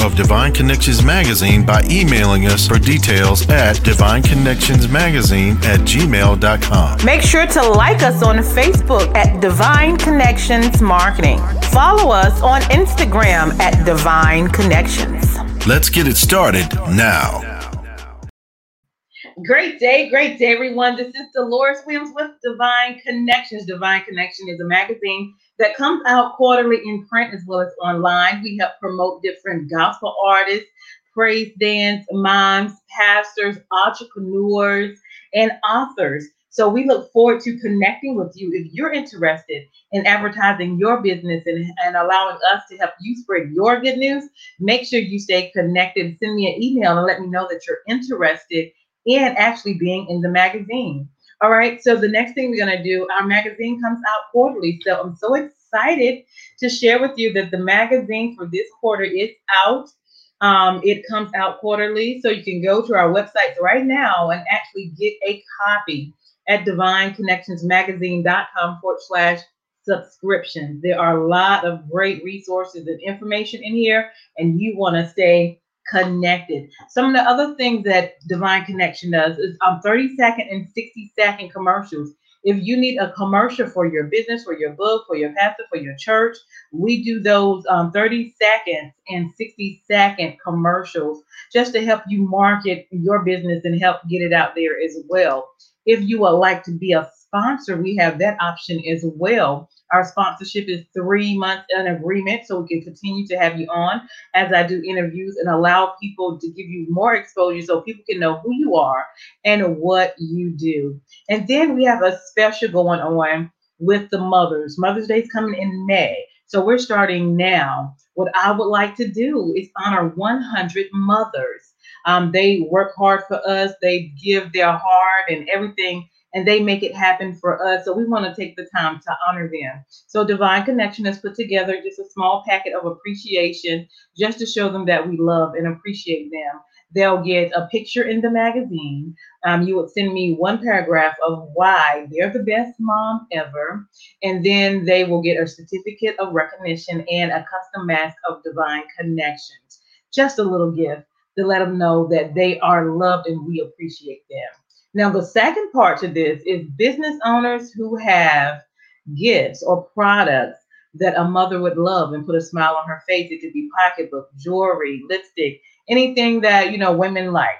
of Divine Connections Magazine by emailing us for details at divineconnectionsmagazine at gmail.com. Make sure to like us on Facebook at Divine Connections Marketing. Follow us on Instagram at Divine Connections. Let's get it started now. Great day, great day, everyone. This is Deloris Williams with Divine Connections. Divine Connection is a magazine that comes out quarterly in print as well as online. We help promote different gospel artists, praise dance, moms, pastors, entrepreneurs, and authors. So we look forward to connecting with you if you're interested in advertising your business and, and allowing us to help you spread your good news. Make sure you stay connected. Send me an email and let me know that you're interested in actually being in the magazine. All right, so the next thing we're going to do, our magazine comes out quarterly. So I'm so excited to share with you that the magazine for this quarter is out. Um, it comes out quarterly, so you can go to our website right now and actually get a copy at divineconnectionsmagazine.com forward slash subscription. There are a lot of great resources and information in here, and you want to stay connected. Some of the other things that Divine Connection does is um 30 second and 60 second commercials. If you need a commercial for your business, for your book, for your pastor, for your church, we do those um, 30 seconds and 60 second commercials just to help you market your business and help get it out there as well. If you would like to be a sponsor, we have that option as well. Our sponsorship is three months in agreement, so we can continue to have you on as I do interviews and allow people to give you more exposure so people can know who you are and what you do. And then we have a special going on with the mothers. Mother's Day is coming in May. So we're starting now. What I would like to do is honor 100 mothers. Um, they work hard for us, they give their heart and everything and they make it happen for us. So we want to take the time to honor them. So Divine Connection has put together just a small packet of appreciation just to show them that we love and appreciate them. They'll get a picture in the magazine. Um, you would send me one paragraph of why they're the best mom ever. And then they will get a certificate of recognition and a custom mask of divine connections. Just a little gift to let them know that they are loved and we appreciate them. Now, the second part to this is business owners who have gifts or products that a mother would love and put a smile on her face. It could be pocketbook, jewelry, lipstick, anything that you know women like.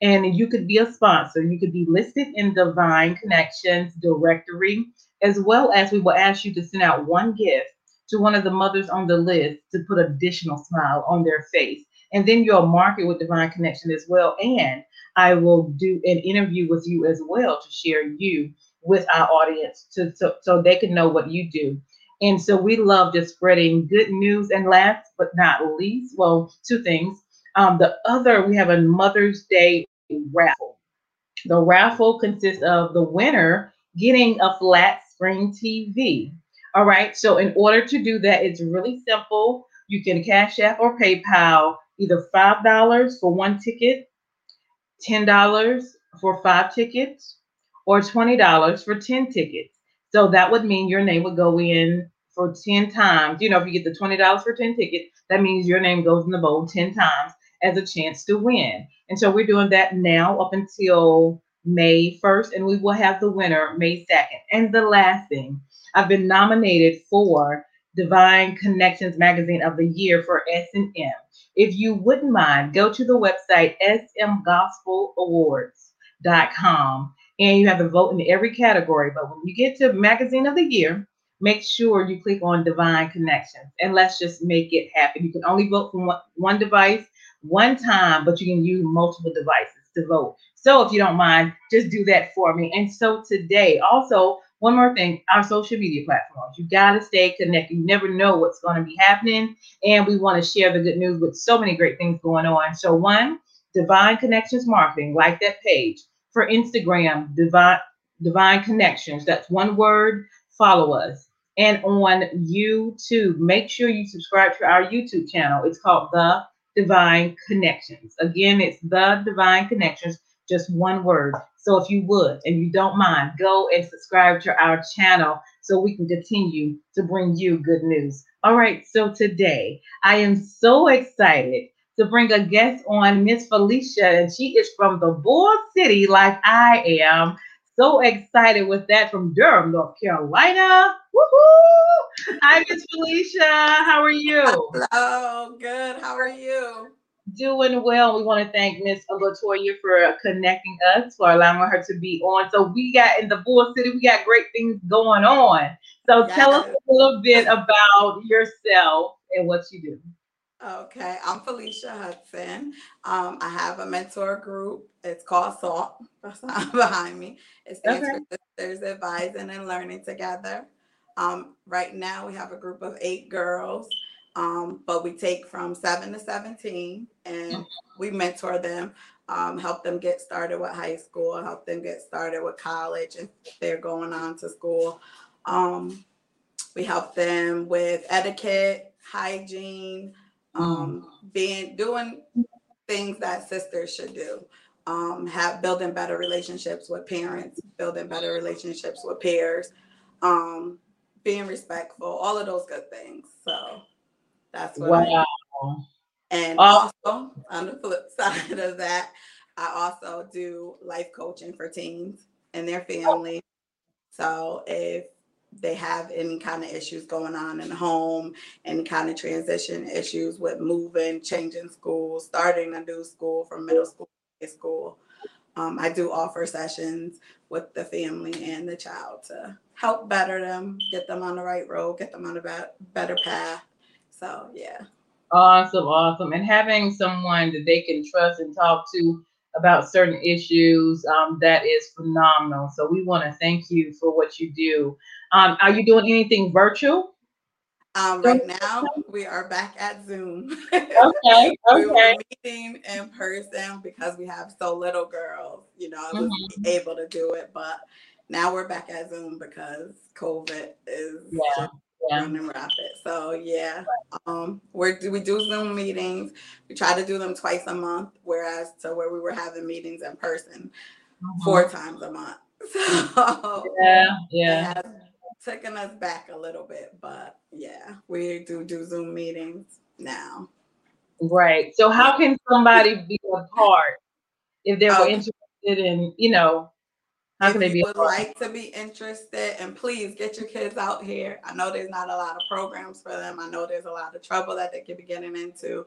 And you could be a sponsor. You could be listed in Divine Connections directory, as well as we will ask you to send out one gift to one of the mothers on the list to put additional smile on their face. And then you'll market with Divine Connection as well. And I will do an interview with you as well to share you with our audience to, so, so they can know what you do. And so we love just spreading good news. And last but not least, well, two things. Um, the other, we have a Mother's Day raffle. The raffle consists of the winner getting a flat screen TV. All right. So in order to do that, it's really simple. You can Cash App or PayPal either $5 for one ticket $10 for five tickets or $20 for 10 tickets. So that would mean your name would go in for 10 times. You know, if you get the $20 for 10 tickets, that means your name goes in the bowl 10 times as a chance to win. And so we're doing that now up until May 1st, and we will have the winner May 2nd. And the last thing, I've been nominated for Divine Connections Magazine of the Year for S&M. If you wouldn't mind, go to the website smgospelawards.com and you have to vote in every category. But when you get to Magazine of the Year, make sure you click on Divine Connections and let's just make it happen. You can only vote from one, one device one time, but you can use multiple devices to vote. So if you don't mind, just do that for me. And so today, also, one more thing, our social media platforms. You gotta stay connected. You never know what's going to be happening, and we want to share the good news with so many great things going on. So one, Divine Connections Marketing, like that page for Instagram, Divine Divine Connections. That's one word. Follow us. And on YouTube, make sure you subscribe to our YouTube channel. It's called The Divine Connections. Again, it's The Divine Connections, just one word. So if you would and you don't mind, go and subscribe to our channel so we can continue to bring you good news. All right, so today I am so excited to bring a guest on, Miss Felicia, and she is from the Bull City, like I am. So excited with that from Durham, North Carolina. Woohoo! Hi, Miss Felicia. How are you? Hello, good. How are you? Doing well. We want to thank Miss Latoya for connecting us, for allowing her to be on. So we got in the Bull City, we got great things going on. So tell us a little bit about yourself and what you do. Okay, I'm Felicia Hudson. Um, I have a mentor group. It's called SALT. behind me. It stands okay. for Sisters Advising and Learning Together. Um, right now, we have a group of eight girls, um, but we take from seven to 17 and we mentor them, um, help them get started with high school, help them get started with college if they're going on to school. Um, we help them with etiquette, hygiene, um, mm. being doing things that sisters should do. Um, have building better relationships with parents, building better relationships with peers, um, being respectful, all of those good things. So that's what wow. I and also on the flip side of that, I also do life coaching for teens and their family. So if they have any kind of issues going on in the home, any kind of transition issues with moving, changing schools, starting a new school from middle school to high school. Um, I do offer sessions with the family and the child to help better them, get them on the right road, get them on a better path. So, yeah. Awesome, awesome. And having someone that they can trust and talk to about certain issues, um, that is phenomenal. So we want to thank you for what you do. Um, are you doing anything virtual? Um, right now, we are back at Zoom. Okay. we were meeting in person because we have so little girls. You know, I was mm-hmm. able to do it, but now we're back at Zoom because COVID is yeah. Yeah. running rapid. So yeah, um, we we do Zoom meetings. We try to do them twice a month, whereas to where we were having meetings in person mm-hmm. four times a month. So yeah, yeah taking us back a little bit, but yeah, we do do Zoom meetings now. Right. So how can somebody be a part if they were okay. interested in, you know, how if can they be? Would like to be interested, and please get your kids out here. I know there's not a lot of programs for them. I know there's a lot of trouble that they could be getting into,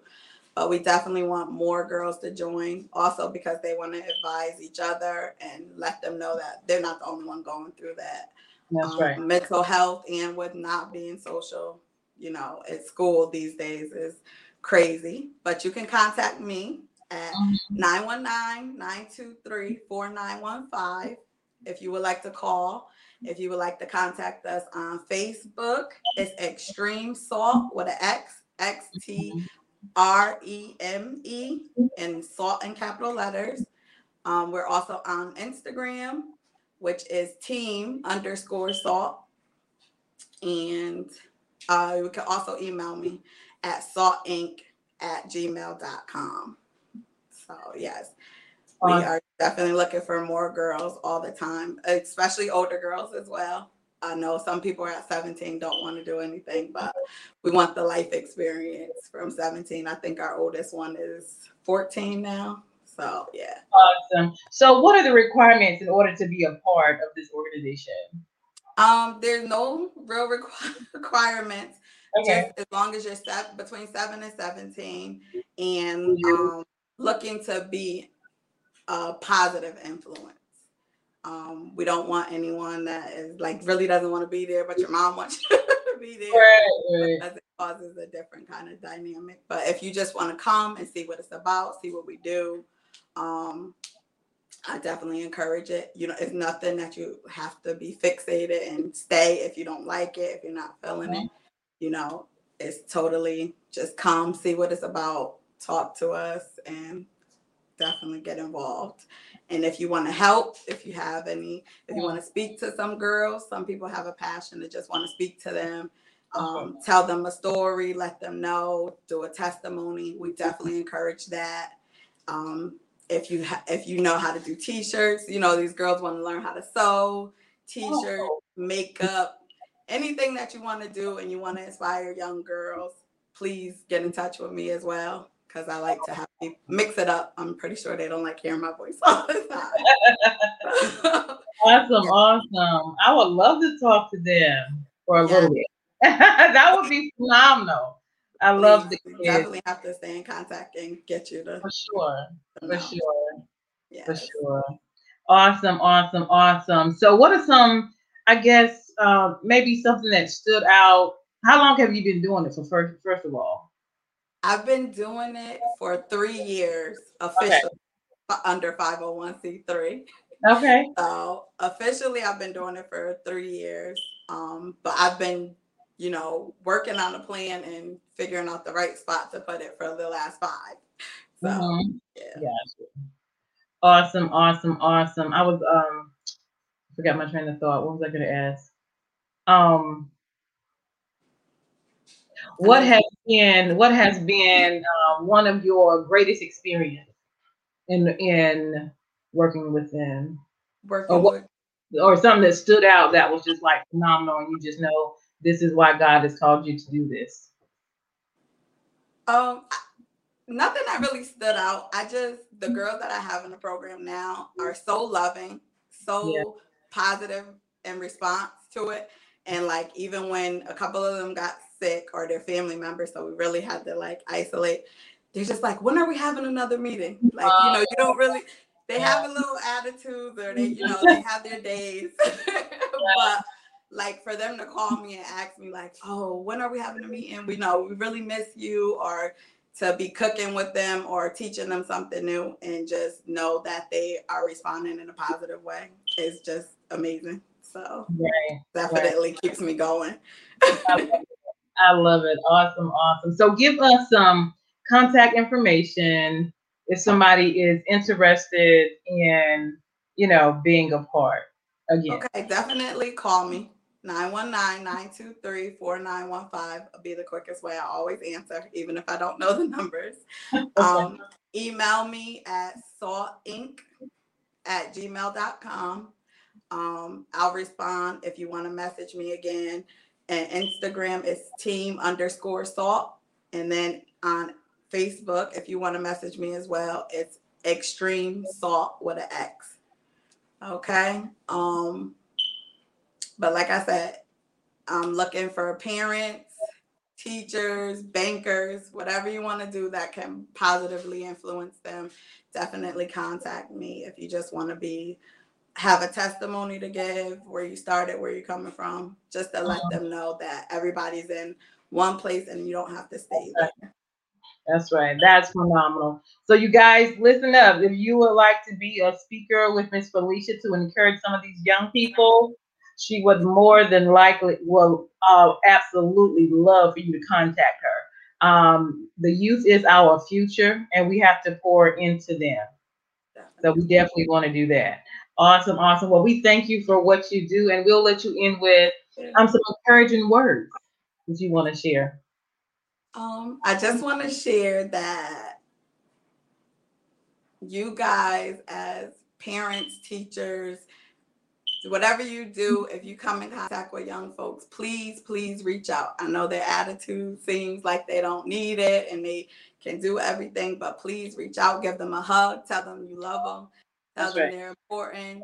but we definitely want more girls to join. Also because they want to advise each other and let them know that they're not the only one going through that. That's um, right. Mental health and with not being social, you know, at school these days is crazy. But you can contact me at mm-hmm. 919 923 4915 if you would like to call. If you would like to contact us on Facebook, it's Extreme Salt with an X, X T R E M E, and salt in capital letters. Um, we're also on Instagram which is team underscore salt. And uh, you can also email me at saltinc at gmail.com. So, yes, we are definitely looking for more girls all the time, especially older girls as well. I know some people at 17 don't want to do anything, but we want the life experience from 17. I think our oldest one is 14 now. So yeah. Awesome. So what are the requirements in order to be a part of this organization? Um, there's no real requ- requirements. Okay. Just as long as you're set between seven and 17 and um, looking to be a positive influence. Um, we don't want anyone that is like really doesn't want to be there, but your mom wants you to be there. Right, right. It causes a different kind of dynamic. But if you just want to come and see what it's about, see what we do, um, I definitely encourage it. You know, it's nothing that you have to be fixated and stay if you don't like it, if you're not feeling mm-hmm. it. You know, it's totally just come, see what it's about, talk to us, and definitely get involved. And if you want to help, if you have any, if you want to speak to some girls, some people have a passion to just want to speak to them, um, tell them a story, let them know, do a testimony. We definitely encourage that. Um, if you ha- if you know how to do t-shirts, you know these girls want to learn how to sew, t-shirt, oh. makeup, anything that you want to do and you want to inspire young girls, please get in touch with me as well because I like to have mix it up. I'm pretty sure they don't like hearing my voice all the time. awesome, awesome. I would love to talk to them for a yeah. little bit. that would be phenomenal. I Please, love the kids. Definitely have to stay in contact and get you to for sure, for sure, yes. for sure. Awesome, awesome, awesome. So, what are some? I guess uh, maybe something that stood out. How long have you been doing it for first? First of all, I've been doing it for three years officially okay. under 501c3. Okay. So officially, I've been doing it for three years. Um, but I've been you know, working on a plan and figuring out the right spot to put it for the last five. So mm-hmm. yeah. Gotcha. Awesome, awesome, awesome. I was um forgot my train of thought. What was I gonna ask? Um what has been what has been um, one of your greatest experience in in working with them? Working or, what, with- or something that stood out that was just like phenomenal and you just know this is why God has called you to do this? Um, nothing that really stood out. I just the girls that I have in the program now are so loving, so yeah. positive in response to it. And like even when a couple of them got sick or their family members, so we really had to like isolate. They're just like, when are we having another meeting? Like, you know, you don't really they have a little attitude or they, you know, they have their days. but like for them to call me and ask me like, "Oh, when are we having a meeting? We know we really miss you," or to be cooking with them or teaching them something new, and just know that they are responding in a positive way is just amazing. So right. definitely right. keeps me going. I love it. Awesome, awesome. So give us some contact information if somebody is interested in, you know, being a part again. Okay, definitely call me. 919-923-4915 will be the quickest way. I always answer, even if I don't know the numbers. Um, email me at saltinc at gmail.com. Um, I'll respond if you want to message me again. And Instagram is team underscore salt. And then on Facebook, if you want to message me as well, it's extreme salt with an X. Okay. Um, but like I said, I'm looking for parents, teachers, bankers, whatever you want to do that can positively influence them. Definitely contact me if you just want to be have a testimony to give where you started, where you're coming from, just to let uh-huh. them know that everybody's in one place and you don't have to stay there. That's right. That's phenomenal. So you guys listen up. If you would like to be a speaker with Miss Felicia to encourage some of these young people, she would more than likely will uh, absolutely love for you to contact her. Um, the youth is our future, and we have to pour into them. So we definitely want to do that. Awesome, awesome. Well, we thank you for what you do, and we'll let you in with um, some encouraging words that you want to share. Um, I just want to share that you guys, as parents, teachers, whatever you do, if you come in contact with young folks, please, please reach out. I know their attitude seems like they don't need it and they can do everything, but please reach out, give them a hug, tell them you love them, tell That's them right. they're important.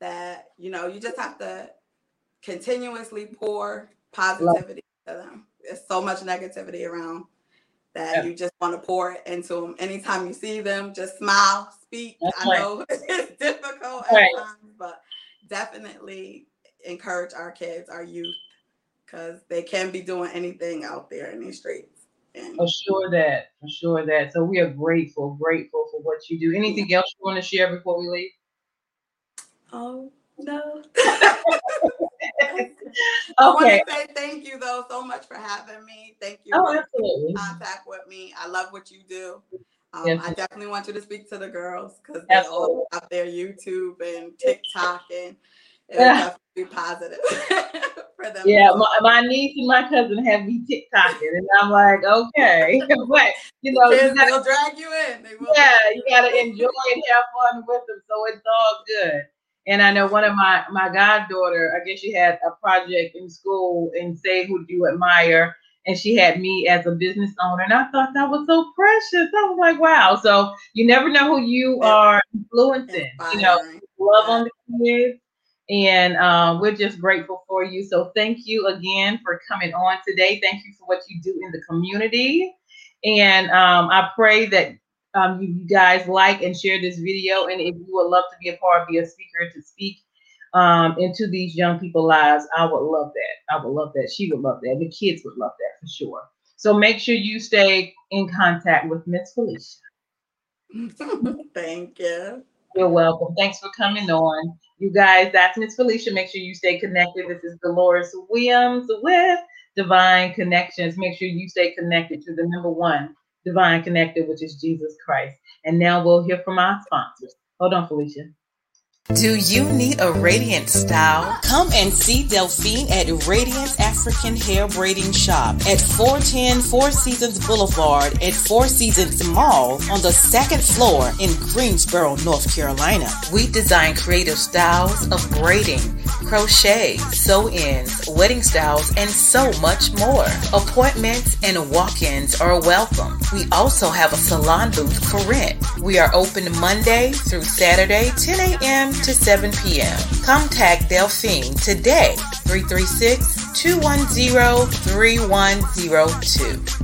That you know, you just have to continuously pour positivity to them. There's so much negativity around that yeah. you just want to pour it into them. Anytime you see them, just smile, speak. That's I right. know it's difficult right. at times, but definitely encourage our kids, our youth, because they can be doing anything out there in these streets. For sure that, for sure that. So we are grateful, grateful for what you do. Anything else you want to share before we leave? Oh no. I want to say thank you though so much for having me. Thank you. Oh, absolutely. Contact with me. I love what you do. Um, yes. I definitely want you to speak to the girls because they're all out there YouTube and TikTok and it would definitely be positive for them. Yeah, my, my, niece and my cousin have me TikToking, and I'm like, okay, but you know, you gotta, they'll drag you in. yeah, you gotta enjoy and have fun with them, so it's all good. And I know one of my my goddaughter, I guess she had a project in school and say who do you admire, and she had me as a business owner, and I thought that was so precious. I was like, wow. So you never know who you are influencing. You know, love on the kids, and um, we're just grateful for you. So thank you again for coming on today. Thank you for what you do in the community, and um, I pray that um, you, guys like and share this video. And if you would love to be a part, be a speaker to speak um, into these young people's lives, I would love that. I would love that. She would love that. The kids would love that for sure. So make sure you stay in contact with Miss Felicia. Thank you. You're welcome. Thanks for coming on. You guys, that's Miss Felicia. Make sure you stay connected. This is Deloris Williams with Divine Connections. Make sure you stay connected to the number one divine connector, which is Jesus Christ. And now we'll hear from our sponsors. Hold on, Felicia. Do you need a radiant style? Come and see Delphine at Radiant African Hair Braiding Shop at 410 Four Seasons Boulevard at Four Seasons Mall on the second floor in Greensboro, North Carolina. We design creative styles of braiding, crochet, sew-ins, wedding styles, and so much more. Appointments and walk-ins are welcome. We also have a salon booth for rent. We are open Monday through Saturday, 10 a.m to 7 p.m. Contact Delphine today, 336 210 3102.